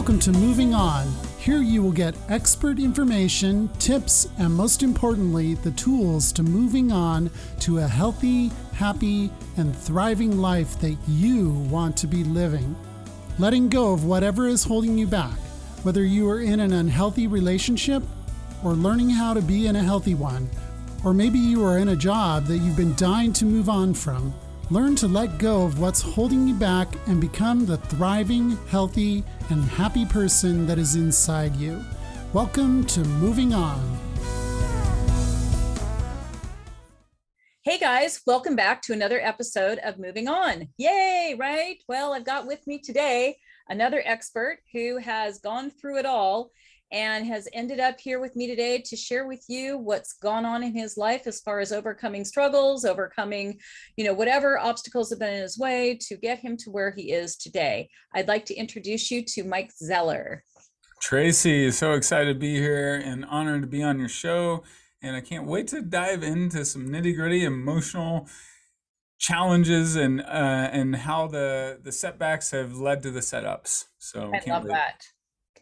Welcome to Moving On. Here you will get expert information, tips, and most importantly, the tools to moving on to a healthy, happy, and thriving life that you want to be living. Letting go of whatever is holding you back, whether you are in an unhealthy relationship or learning how to be in a healthy one, or maybe you are in a job that you've been dying to move on from. Learn to let go of what's holding you back and become the thriving, healthy, and happy person that is inside you. Welcome to Moving On. Hey guys, welcome back to another episode of Moving On. Yay, right? Well, I've got with me today another expert who has gone through it all and has ended up here with me today to share with you what's gone on in his life as far as overcoming struggles, overcoming, you know, whatever obstacles have been in his way to get him to where he is today. I'd like to introduce you to Mike Zeller. Tracy, so excited to be here and honored to be on your show. And I can't wait to dive into some nitty gritty emotional challenges and uh, and how the the setbacks have led to the setups. So I love wait. that.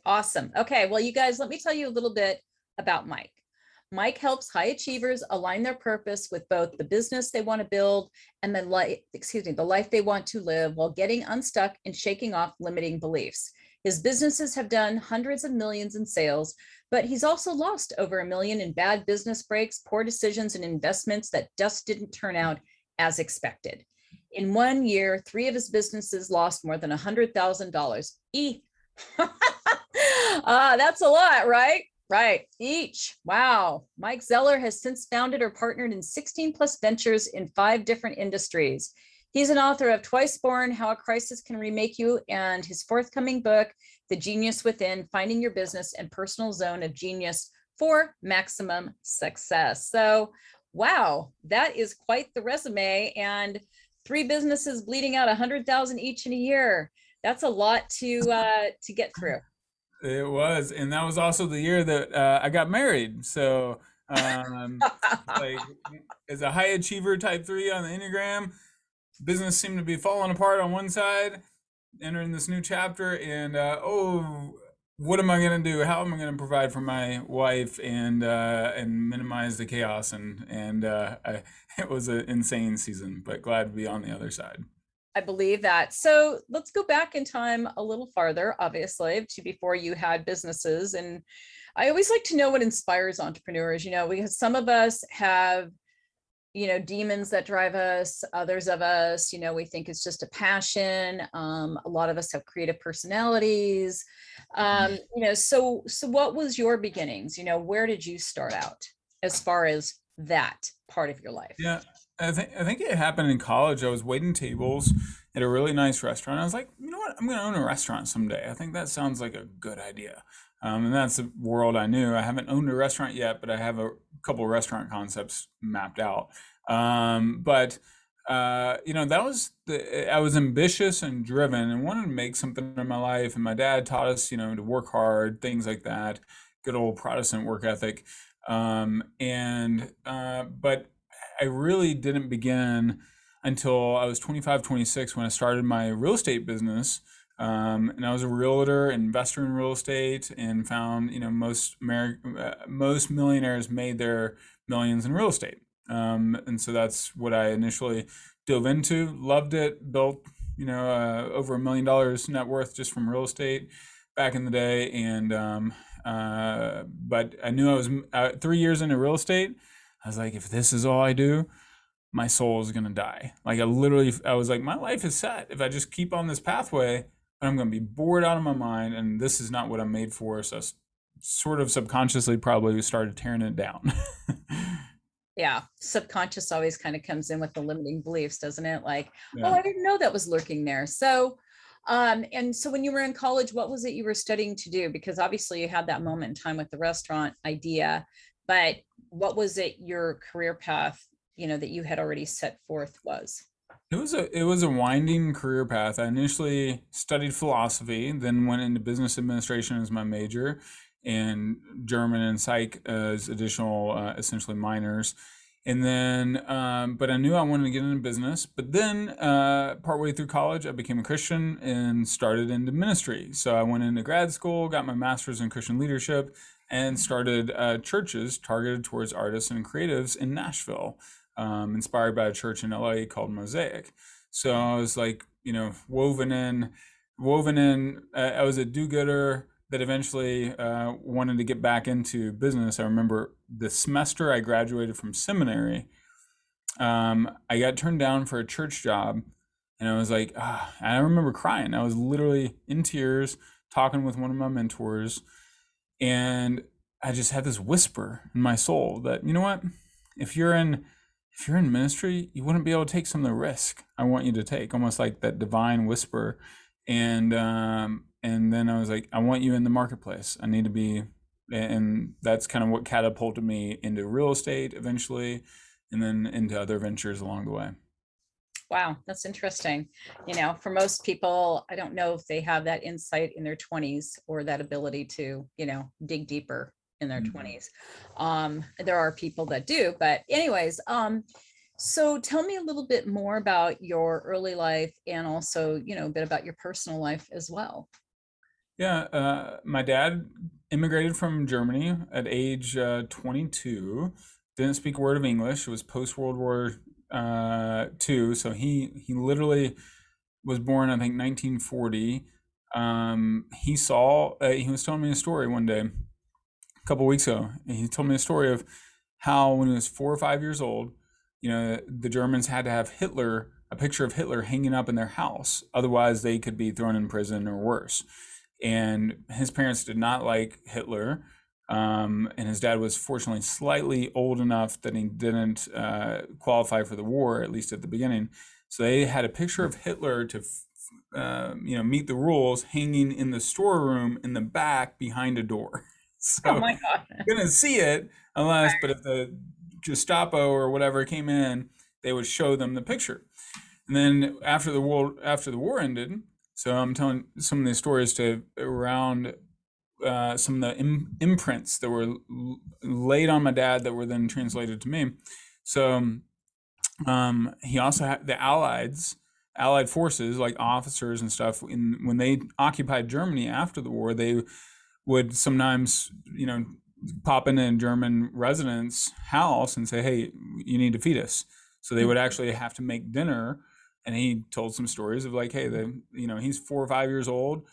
Awesome. Okay. Well, you guys, let me tell you a little bit about Mike. Mike helps high achievers align their purpose with both the business they want to build and the life, excuse me, the life they want to live while getting unstuck and shaking off limiting beliefs. His businesses have done hundreds of millions in sales, but he's also lost over a million in bad business breaks, poor decisions, and investments that just didn't turn out as expected. In one year, three of his businesses lost more than $100,000. E uh, that's a lot, right? Right. Each. Wow. Mike Zeller has since founded or partnered in 16 plus ventures in five different industries. He's an author of Twice Born How a Crisis Can Remake You and his forthcoming book, The Genius Within Finding Your Business and Personal Zone of Genius for Maximum Success. So, wow, that is quite the resume. And three businesses bleeding out 100,000 each in a year. That's a lot to uh, to get through. It was, and that was also the year that uh, I got married. So, um, like, as a high achiever, type three on the enneagram, business seemed to be falling apart on one side. Entering this new chapter, and uh, oh, what am I going to do? How am I going to provide for my wife and uh, and minimize the chaos? And and uh, I, it was an insane season, but glad to be on the other side. I believe that. So let's go back in time a little farther, obviously, to before you had businesses. And I always like to know what inspires entrepreneurs, you know, because some of us have, you know, demons that drive us. Others of us, you know, we think it's just a passion. Um, a lot of us have creative personalities. Um, mm-hmm. you know, so so what was your beginnings? You know, where did you start out as far as that part of your life? Yeah. I think I think it happened in college. I was waiting tables at a really nice restaurant. I was like, you know what? I'm going to own a restaurant someday. I think that sounds like a good idea. Um, and that's the world I knew. I haven't owned a restaurant yet, but I have a couple restaurant concepts mapped out. Um, but uh, you know, that was the I was ambitious and driven and wanted to make something in my life. And my dad taught us, you know, to work hard, things like that. Good old Protestant work ethic. Um, and uh, but I really didn't begin until I was 25, 26 when I started my real estate business. Um, and I was a realtor, investor in real estate, and found you know most uh, most millionaires made their millions in real estate. Um, and so that's what I initially dove into. Loved it. Built you know uh, over a million dollars net worth just from real estate back in the day. And um, uh, but I knew I was uh, three years into real estate. I was like, if this is all I do, my soul is gonna die. Like I literally, I was like, my life is set. If I just keep on this pathway, I'm gonna be bored out of my mind, and this is not what I'm made for. So, I sort of subconsciously, probably started tearing it down. yeah, subconscious always kind of comes in with the limiting beliefs, doesn't it? Like, yeah. oh, I didn't know that was lurking there. So, um, and so when you were in college, what was it you were studying to do? Because obviously you had that moment in time with the restaurant idea, but what was it your career path you know that you had already set forth was? It was a it was a winding career path. I initially studied philosophy then went into business administration as my major and german and psych as additional uh, essentially minors. And then um, but i knew i wanted to get into business but then uh, partway through college i became a christian and started into ministry. So i went into grad school got my master's in christian leadership and started uh, churches targeted towards artists and creatives in nashville um, inspired by a church in la called mosaic so i was like you know woven in woven in uh, i was a do-gooder that eventually uh, wanted to get back into business. I remember the semester I graduated from seminary, um, I got turned down for a church job, and I was like, ah, I remember crying. I was literally in tears talking with one of my mentors, and I just had this whisper in my soul that you know what, if you're in if you're in ministry, you wouldn't be able to take some of the risk I want you to take, almost like that divine whisper. And um, and then I was like, I want you in the marketplace. I need to be, and that's kind of what catapulted me into real estate eventually, and then into other ventures along the way. Wow, that's interesting. You know, for most people, I don't know if they have that insight in their 20s or that ability to, you know, dig deeper in their mm-hmm. 20s. Um, there are people that do, but anyways, um, so tell me a little bit more about your early life and also, you know, a bit about your personal life as well. Yeah, uh, my dad immigrated from Germany at age uh, 22. Didn't speak a word of English. It was post World War uh, II, so he he literally was born, I think, 1940. Um, he saw. Uh, he was telling me a story one day, a couple weeks ago. He told me a story of how when he was four or five years old, you know, the Germans had to have Hitler, a picture of Hitler hanging up in their house, otherwise they could be thrown in prison or worse and his parents did not like Hitler. Um, and his dad was fortunately slightly old enough that he didn't uh, qualify for the war, at least at the beginning. So they had a picture of Hitler to, uh, you know, meet the rules hanging in the storeroom in the back behind a door. So oh my God. couldn't see it unless, but if the Gestapo or whatever came in, they would show them the picture. And then after the war, after the war ended, so I'm telling some of these stories to around uh, some of the Im- imprints that were l- laid on my dad that were then translated to me. So um, he also had the Allies, Allied forces, like officers and stuff. In when they occupied Germany after the war, they would sometimes, you know, pop into a German resident's house and say, "Hey, you need to feed us." So they would actually have to make dinner and he told some stories of like, hey, the you know he's four or five years old.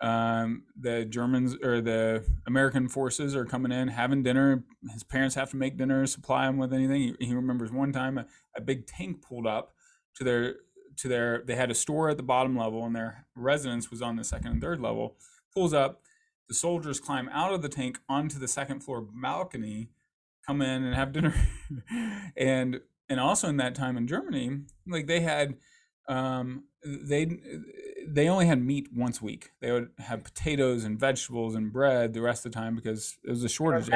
Um, the Germans or the American forces are coming in, having dinner. His parents have to make dinner, supply him with anything. He, he remembers one time a, a big tank pulled up to their to their. They had a store at the bottom level, and their residence was on the second and third level. Pulls up. The soldiers climb out of the tank onto the second floor balcony, come in and have dinner, and and also in that time in Germany, like they had um, they they only had meat once a week. They would have potatoes and vegetables and bread the rest of the time because it was a shortage.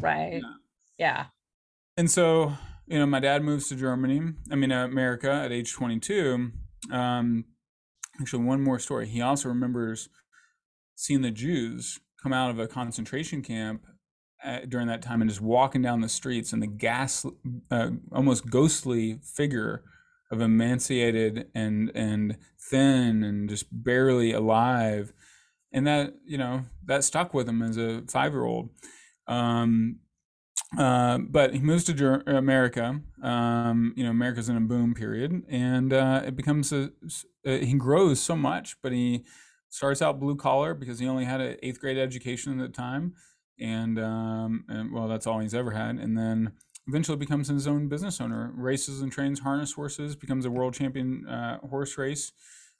Right. Yeah. yeah. And so, you know, my dad moves to Germany. I mean, uh, America at age 22. Um, actually, one more story. He also remembers seeing the Jews come out of a concentration camp at, uh, during that time and just walking down the streets and the gas, uh, almost ghostly figure of emaciated and and thin and just barely alive and that you know that stuck with him as a five year old um, uh, but he moves to Ger- America. Um, you know, America's in a boom period, and uh, it becomes a, a, he grows so much. But he starts out blue collar because he only had an eighth grade education at the time, and um, and well, that's all he's ever had. And then eventually becomes his own business owner, races and trains harness horses, becomes a world champion uh, horse race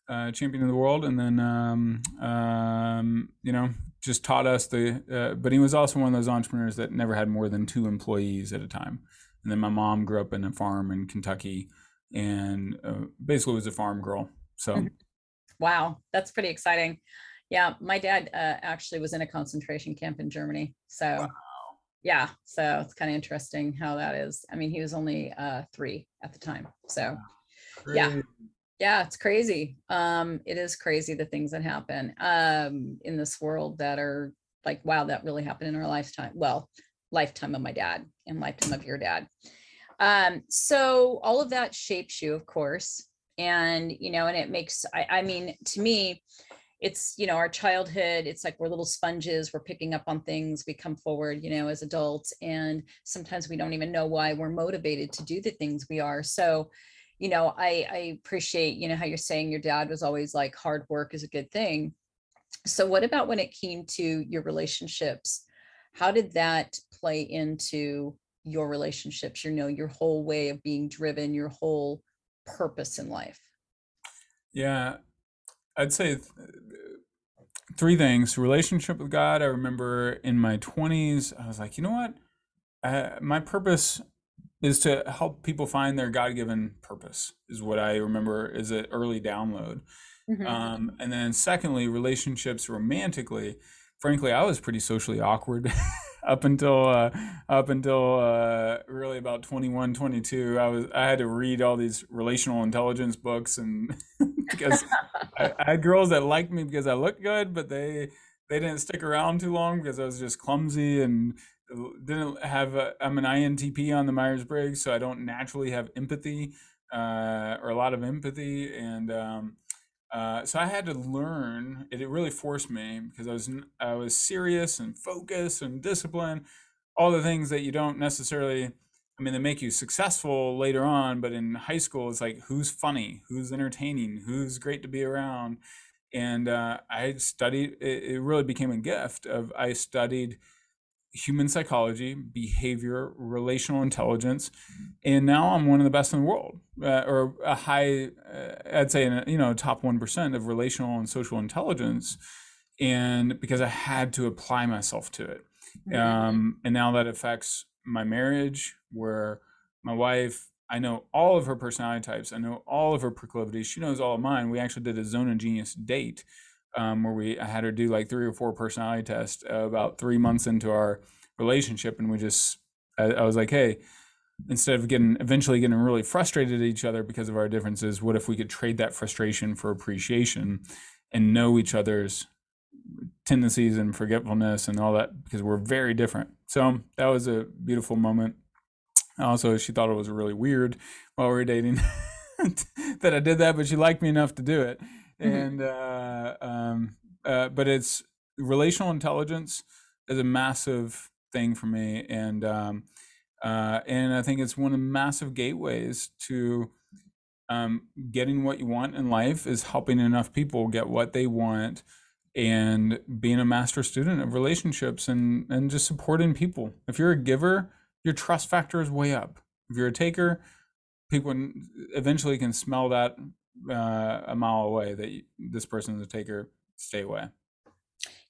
uh, champion of the world, and then um, um, you know just taught us the. Uh, but he was also one of those entrepreneurs that never had more than two employees at a time. And then my mom grew up in a farm in Kentucky, and uh, basically was a farm girl. So, wow, that's pretty exciting. Yeah, my dad uh, actually was in a concentration camp in Germany. So. Wow yeah so it's kind of interesting how that is. I mean he was only uh three at the time so yeah. Yeah it's crazy. Um it is crazy the things that happen um in this world that are like wow that really happened in our lifetime well lifetime of my dad and lifetime of your dad. Um, so all of that shapes you, of course. And, you know, and it makes, I, I mean, to me, it's, you know, our childhood, it's like we're little sponges, we're picking up on things, we come forward, you know, as adults. And sometimes we don't even know why we're motivated to do the things we are. So, you know, I, I appreciate, you know, how you're saying your dad was always like hard work is a good thing. So what about when it came to your relationships? How did that play into your relationships, you know, your whole way of being driven, your whole purpose in life? Yeah, I'd say th- three things. Relationship with God. I remember in my 20s, I was like, you know what? Uh, my purpose is to help people find their God-given purpose. Is what I remember as an early download. Mhm. Um, and then secondly, relationships romantically. Frankly, I was pretty socially awkward up until uh, up until uh, really about 21, 22. I was I had to read all these relational intelligence books and because I, I had girls that liked me because I looked good, but they they didn't stick around too long because I was just clumsy and didn't have I'm an INTP on the Myers Briggs, so I don't naturally have empathy uh, or a lot of empathy, and um, uh, so I had to learn. It, it really forced me because I was I was serious and focused and disciplined, all the things that you don't necessarily. I mean, they make you successful later on, but in high school, it's like who's funny, who's entertaining, who's great to be around. And uh, I studied. It, it really became a gift. Of I studied human psychology, behavior, relational intelligence, and now I'm one of the best in the world, uh, or a high, uh, I'd say, in a, you know, top one percent of relational and social intelligence, and because I had to apply myself to it, Mhm. um, and now that affects my marriage, where my wife. I know all of her personality types. I know all of her proclivities. She knows all of mine. We actually did a zone of genius date um, where we I had her do like three or four personality tests uh, about three months into our relationship, and we just I, I was like, hey, instead of getting eventually getting really frustrated at each other because of our differences, what if we could trade that frustration for appreciation and know each other's tendencies and forgetfulness and all that because we're very different. So that was a beautiful moment. Also, she thought it was really weird while we were dating that I did that, but she liked me enough to do it. Mhm. And uh, um, uh, but it's relational intelligence is a massive thing for me, and um, uh, and I think it's one of the massive gateways to um, getting what you want in life is helping enough people get what they want and being a master student of relationships and and just supporting people if you're a giver your trust factor is way up if you're a taker people eventually can smell that uh, a mile away that you, this person is a taker stay away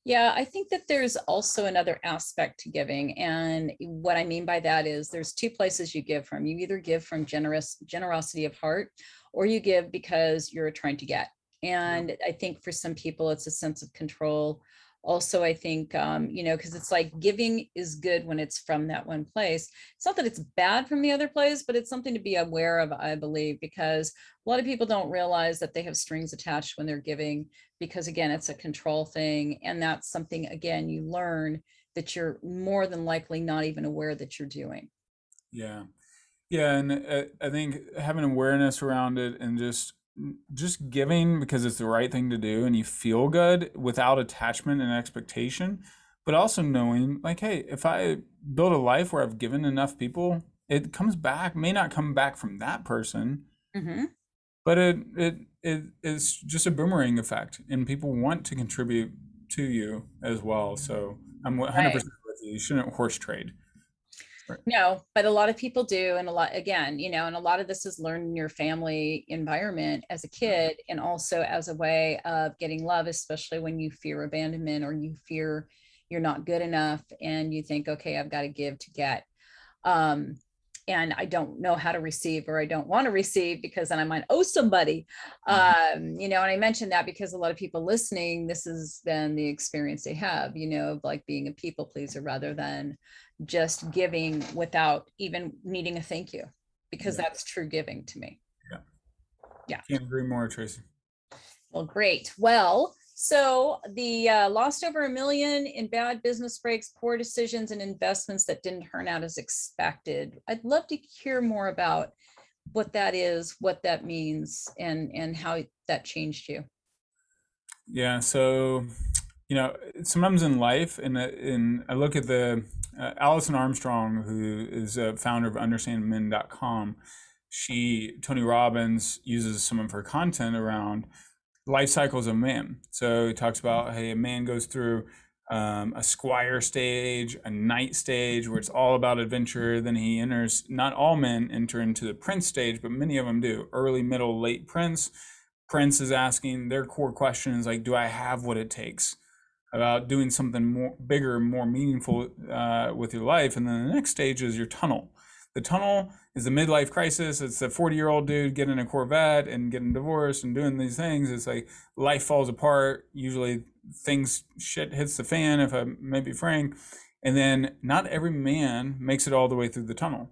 Yeah, I think that there's also another aspect to giving. And what I mean by that is there's two places you give from. You either give from generous generosity of heart or you give because you're trying to get. And I think for some people it's a sense of control. Also, I think um, you know, because it's like giving is good when it's from that one place. It's not that it's bad from the other place, but it's something to be aware of, I believe, because a lot of people don't realize that they have strings attached when they're giving because again it's a control thing and that's something again you learn that you're more than likely not even aware that you're doing Yeah. Yeah, and uh, I think having awareness around it and just just giving because it's the right thing to do and you feel good without attachment and expectation, but also knowing like, hey, if I build a life where I've given enough people, it comes back, may not come back from that person, Mhm. but it it it is just a boomerang effect and people want to contribute to you as well. So I'm 100% Right. with you. You shouldn't horse trade. No but a lot of people do and a lot again you know and a lot of this is learned in your family environment as a kid and also as a way of getting love especially when you fear abandonment or you fear you're not good enough and you think okay i've got to give to get um and i don't know how to receive or i don't want to receive because then i might owe somebody um you know and i mentioned that because a lot of people listening this has been the experience they have you know of like being a people pleaser rather than just giving without even needing a thank you because Yeah. that's true giving to me Yeah. Yeah. Can't agree more, Tracy. well great well So the uh, lost over a million in bad business breaks, poor decisions, and investments that didn't turn out as expected. I'd love to hear more about what that is, what that means, and and how that changed you. Yeah. So, you know, sometimes in life, and in I look at the uh, Alison Armstrong, who is a founder of UnderstandMen.com. She Tony Robbins uses some of her content around life cycles of man. So he talks about hey, a man goes through um, a squire stage, a knight stage, where it's all about adventure. Then he enters. Not all men enter into the prince stage, but many of them do. Early, middle, late prince. Prince is asking their core questions like, "Do I have what it takes?" About doing something more bigger, more meaningful uh, with your life. And then the next stage is your tunnel. The tunnel is the midlife crisis. It's a 40 year old dude getting a Corvette and getting divorced and doing these things. It's like life falls apart. Usually things shit hits the fan, if I may be frank. And then not every man makes it all the way through the tunnel.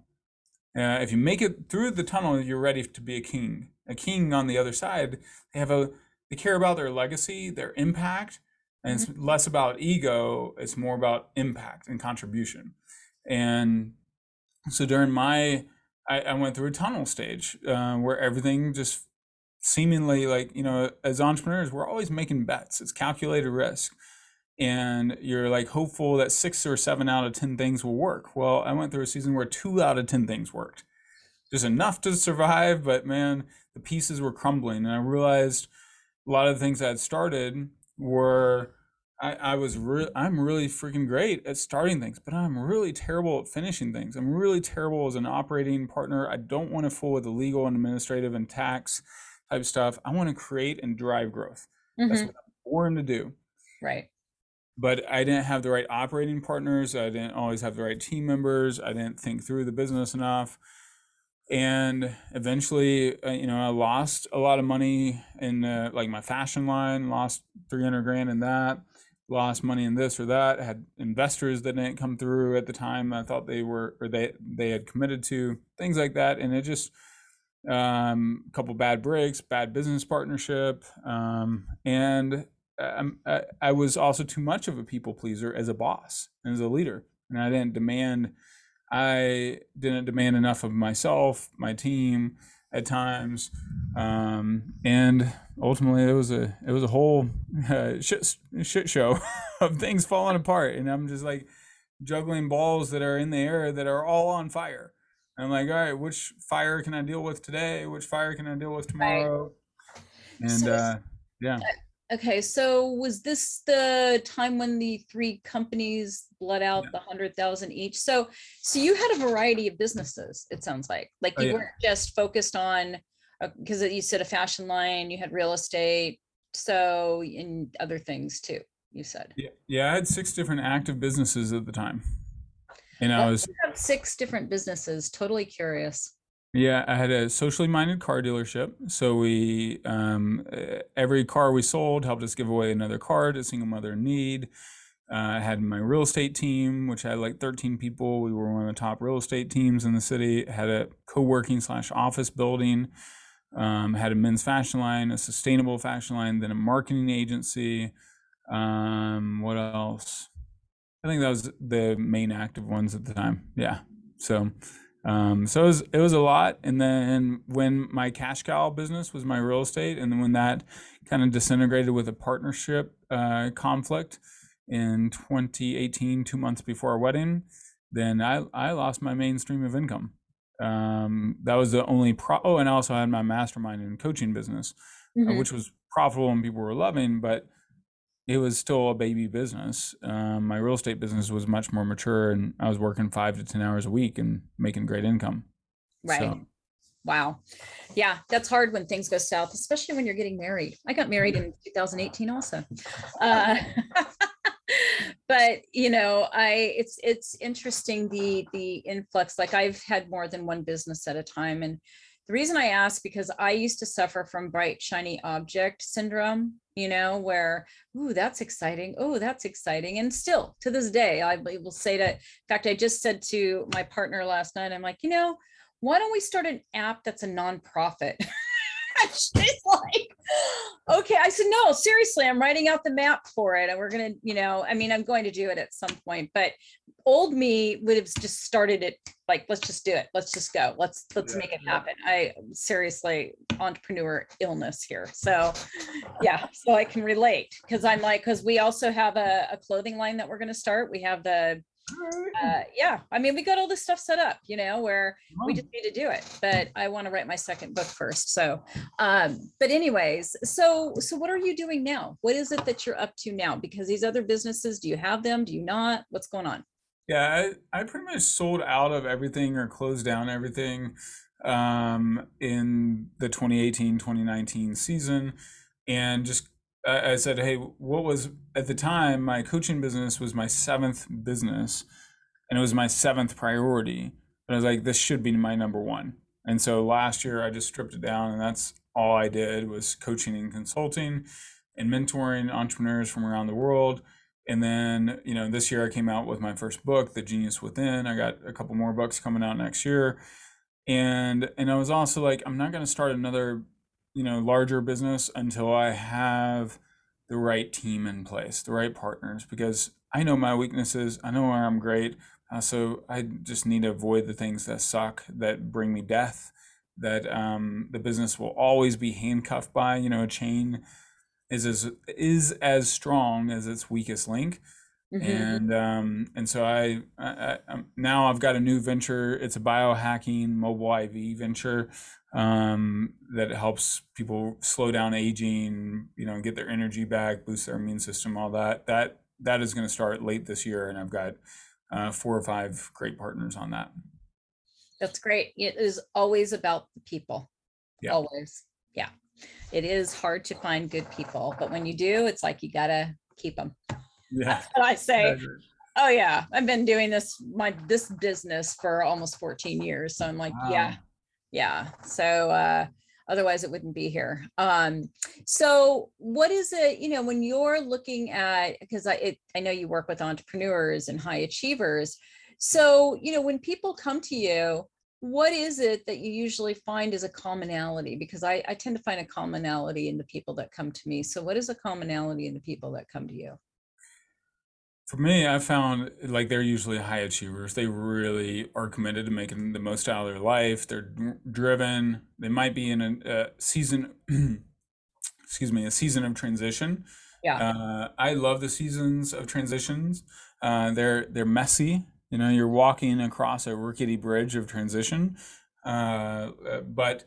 Uh, if you make it through the tunnel, you're ready to be a king. A king on the other side, they have a they care about their legacy, their impact, and it's mm-hmm. less about ego. It's more about impact and contribution. And so during my I, I went through a tunnel stage uh, where everything just seemingly like you know as entrepreneurs we're always making bets. It's calculated risk. And you're like hopeful that six or seven out of ten things will work. Well i went through a season where two out of ten things worked. Just enough to survive but man the pieces were crumbling. And i realized a lot of the things i had started were I, I was re- I'm really freaking great at starting things, but I'm really terrible at finishing things. I'm really terrible as an operating partner. I don't want to fool with the legal and administrative and tax type stuff. I want to create and drive growth. Mm-hmm. That's what I'm born to do. Right. But I didn't have the right operating partners. I didn't always have the right team members. I didn't think through the business enough. And eventually, uh, you know, I lost a lot of money in uh, like my fashion line, lost 300 grand in that lost money in this or that. Had investors that didn't come through at the time I thought they were or they they had committed to things like that, and it just um, a couple bad breaks, bad business partnership, um, and I, I was also too much of a people pleaser as a boss and as a leader, and I didn't demand. I didn't demand enough of myself, my team, at times, um, and ultimately it was a it was a whole uh, shit shit show of things falling apart, and I'm just like juggling balls that are in the air that are all on fire. And I'm like, all right, which fire can I deal with today? Which fire can I deal with tomorrow? Right. And so, uh, yeah. Okay, so was this the time when the three companies bled out yeah. the hundred thousand each? So, so you had a variety of businesses. It sounds like, like oh, you oh, yeah. weren't just focused on because uh, you said a fashion line, you had real estate, so and other things too. You said. Yeah, yeah. I had six different active businesses at the time, and I was six different businesses. Totally curious. Yeah, I had a socially minded car dealership. So we, um, every car we sold helped us give away another car to a single mother in need. Uh, I had my real estate team, which had like 13 people. We were one of the top real estate teams in the city. Had a co-working slash office building. Um, had a men's fashion line, a sustainable fashion line, then a marketing agency. Um, what else? I think that was the main active ones at the time. Yeah. So um, so it was it was a lot. And then when my cash cow business was my real estate, and then when that kind of disintegrated with a partnership uh, conflict in 2018, two months before our wedding, then I I lost my main stream of income. Um, that was the only pro. Oh, and I also had my mastermind and coaching business, uh, mm-hmm. uh, which was profitable and people were loving, but it was still a baby business. Um, my real estate business was much more mature, and I was working five to ten hours a week and making great income. Right. So. Wow. Yeah, that's hard when things go south, especially when you're getting married. I got married in 2018 also. Uh, but you know, I it's it's interesting the the influx. Like I've had more than one business at a time, and the reason I ask because I used to suffer from bright shiny object syndrome you know, where, ooh, that's exciting. Oh, that's exciting. And still to this day, I will say that. In fact, I just said to my partner last night, I'm like, you know, why don't we start an app that's a nonprofit? She's like, okay. I said, no, seriously, I'm writing out the map for it. And we're going to, you know, I mean, I'm going to do it at some point, but old me would have just started it like, let's just do it. Let's just go. Let's, let's Yeah, make it yeah. happen. I seriously entrepreneur illness here. So yeah, so I can relate because I'm like, because we also have a, a clothing line that we're going to start. We have the, uh, yeah, I mean, we got all this stuff set up, you know, where we just need to do it but i want to write my second book first so um but anyways so so what are you doing now what is it that you're up to now because these other businesses do you have them do you not what's going on Yeah, I, I pretty much sold out of everything or closed down everything um, in the 2018 2019 season. And just, I, I said, hey, what was at the time, my coaching business was my seventh business and it was my seventh priority. But I was like, this should be my number one. And so last year I just stripped it down and that's all I did was coaching and consulting and mentoring entrepreneurs from around the world. And then, you know, this year I came out with my first book, The Genius Within. I got a couple more books coming out next year. And and I was also like, I'm not going to start another, you know, larger business until I have the right team in place, the right partners, because I know my weaknesses. I know where I'm great. Uh, so I just need to avoid the things that suck, that bring me death, that um, the business will always be handcuffed by. You know, a chain is as is as strong as its weakest link Mhm. and um, and so I, I, I now I've got a new venture. It's a biohacking mobile IV venture um, that helps people slow down aging, you know, get their energy back, boost their immune system, all that. That that is going to start late this year, and I've got uh, four or five great partners on that. that's great it is always about the people Yeah. always yeah it is hard to find good people but when you do it's like you gotta keep them Yeah, that's what i say. Oh yeah. I've been doing this my this business for almost 14 years so i'm like yeah yeah. So uh otherwise it wouldn't be here. Um so what is it you know when you're looking at because i it, i know you work with entrepreneurs and high achievers. So you know when people come to you what is it that you usually find as a commonality because I, I tend to find a commonality in the people that come to me so what is a commonality in the people that come to you For me, I found like they're usually high achievers. They really are committed to making the most out of their life. They're driven. They might be in a, a season, excuse me, a season of transition. yeah Uh, I love the seasons of transitions. Uh, they're they're messy. You know, you're walking across a rickety bridge of transition. Uh, but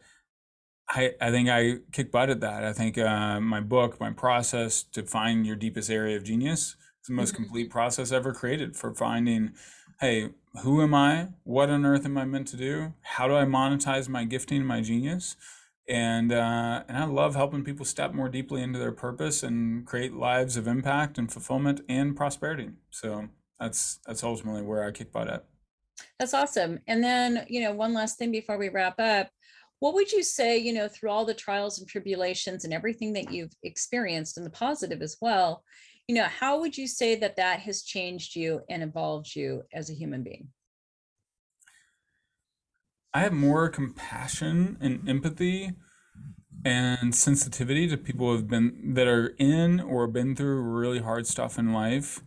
I I think I kick butt at that. I think uh, my book, my process to find your deepest area of genius, is the most Mhm. complete process ever created for finding, hey, who am I? What on earth am I meant to do? How do I monetize my gifting, my genius? And uh, and I love helping people step more deeply into their purpose and create lives of impact and fulfillment and prosperity. So that's that's ultimately where I kick butt at. That's awesome. And then, you know, one last thing before we wrap up. What would you say, you know, through all the trials and tribulations and everything that you've experienced and the positive as well, you know, how would you say that that has changed you and evolved you as a human being? I have more compassion and empathy and sensitivity to people who have been that are in or been through really hard stuff in life.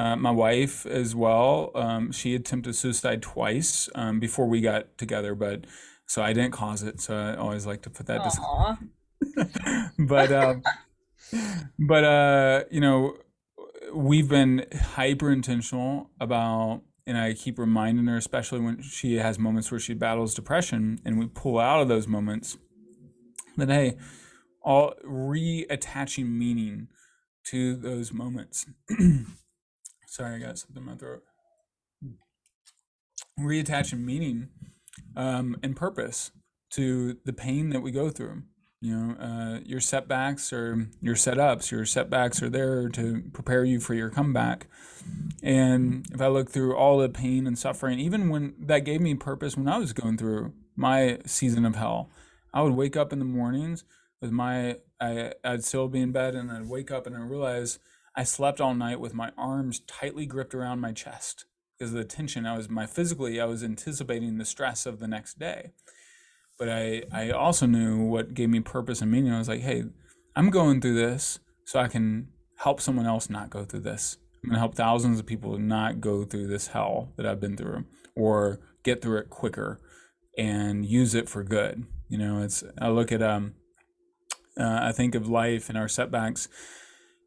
Uh, my wife as well. Um, she attempted suicide twice um, before we got together, but so I didn't cause it. So I always like to put that. Aw, but um, but uh, you know, we've been hyper intentional about, and I keep reminding her, especially when she has moments where she battles depression, and we pull out of those moments, that hey, all reattaching meaning to those moments. Sorry, I got something in my throat. Reattaching meaning um, and purpose to the pain that we go through. You know, uh, your setbacks or your setups, your setbacks are there to prepare you for your comeback. And if I look through all the pain and suffering, even when that gave me purpose when I was going through my season of hell, I would wake up in the mornings with my, I, I'd still be in bed and I'd wake up and I realize I slept all night with my arms tightly gripped around my chest because of the tension. I was, my physically, I was anticipating the stress of the next day. but I, I also knew what gave me purpose and meaning. I was like, hey, I'm going through this so I can help someone else not go through this. I'm going to help thousands of people not go through this hell that I've been through or get through it quicker and use it for good. You know, it's, I look at, um, uh, I think of life and our setbacks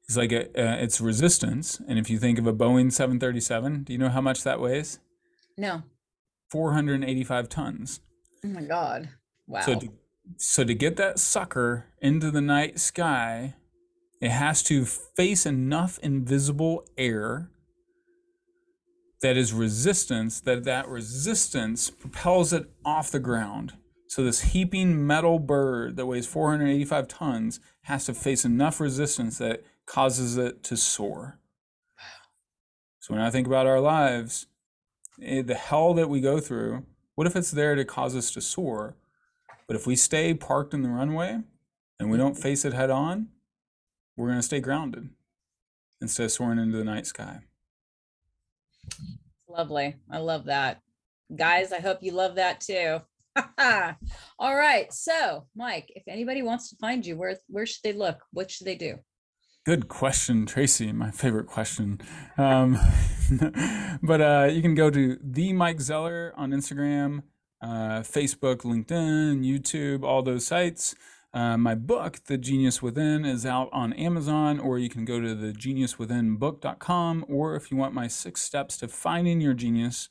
it's like a, uh, it's resistance. And if you think of a Boeing 737, do you know how much that weighs? No. 485 tons. Oh my God. Wow. So to, so to get that sucker into the night sky, it has to face enough invisible air that is resistance that that resistance propels it off the ground. So this heaping metal bird that weighs 485 tons has to face enough resistance that causes it to soar. So when I think about our lives, eh, the hell that we go through, what if it's there to cause us to soar? But if we stay parked in the runway and we don't face it head on, we're going to stay grounded instead of soaring into the night sky. Lovely. I love that. Guys, I hope you love that too. All right. So, Mike, if anybody wants to find you, where where should they look? What should they do? Good question, Tracy. My favorite question. Um, but uh, you can go to the Mike Zeller on Instagram, uh, Facebook, LinkedIn, YouTube, all those sites. Uh, my book, The Genius Within, is out on Amazon, or you can go to the geniuswithinbook.com. Or if you want my six steps to finding your genius,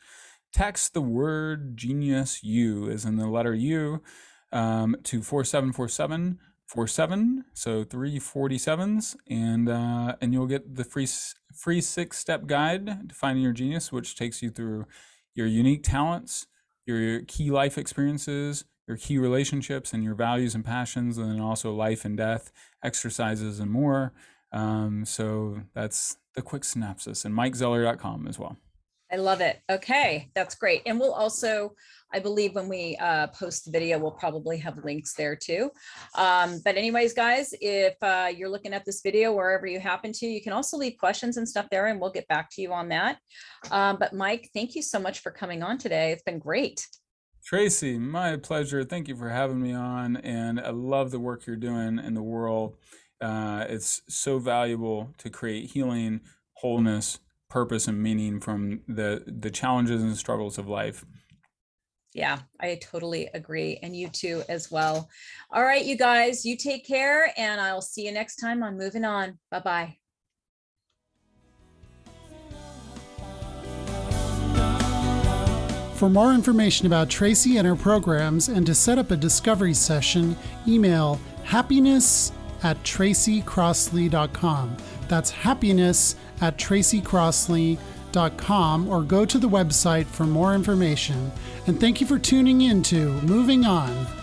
text the word genius U, as in the letter U, um, to 4747 47 so three 47s and uh, and you'll get the free free six step guide to finding your genius which takes you through your unique talents your key life experiences your key relationships and your values and passions and then also life and death exercises and more um, so that's the quick synopsis and mikezeller.com as well I love it. Okay, that's great. And we'll also, I believe when we uh, post the video, we'll probably have links there too. Um, but anyways, guys, if uh, you're looking at this video, wherever you happen to, you can also leave questions and stuff there and we'll get back to you on that. Um, but Mike, thank you so much for coming on today. It's been great. Tracy, my pleasure. Thank you for having me on. And I love the work you're doing in the world. Uh, it's so valuable to create healing, wholeness, purpose and meaning from the the challenges and struggles of life yeah i totally agree and you too as well all right you guys you take care and i'll see you next time on moving on bye bye For more information about Tracy and her programs and to set up a discovery session, email happiness at tracycrossley.com. That's happiness at tracycrossley.com or go to the website for more information. And thank you for tuning in to Moving On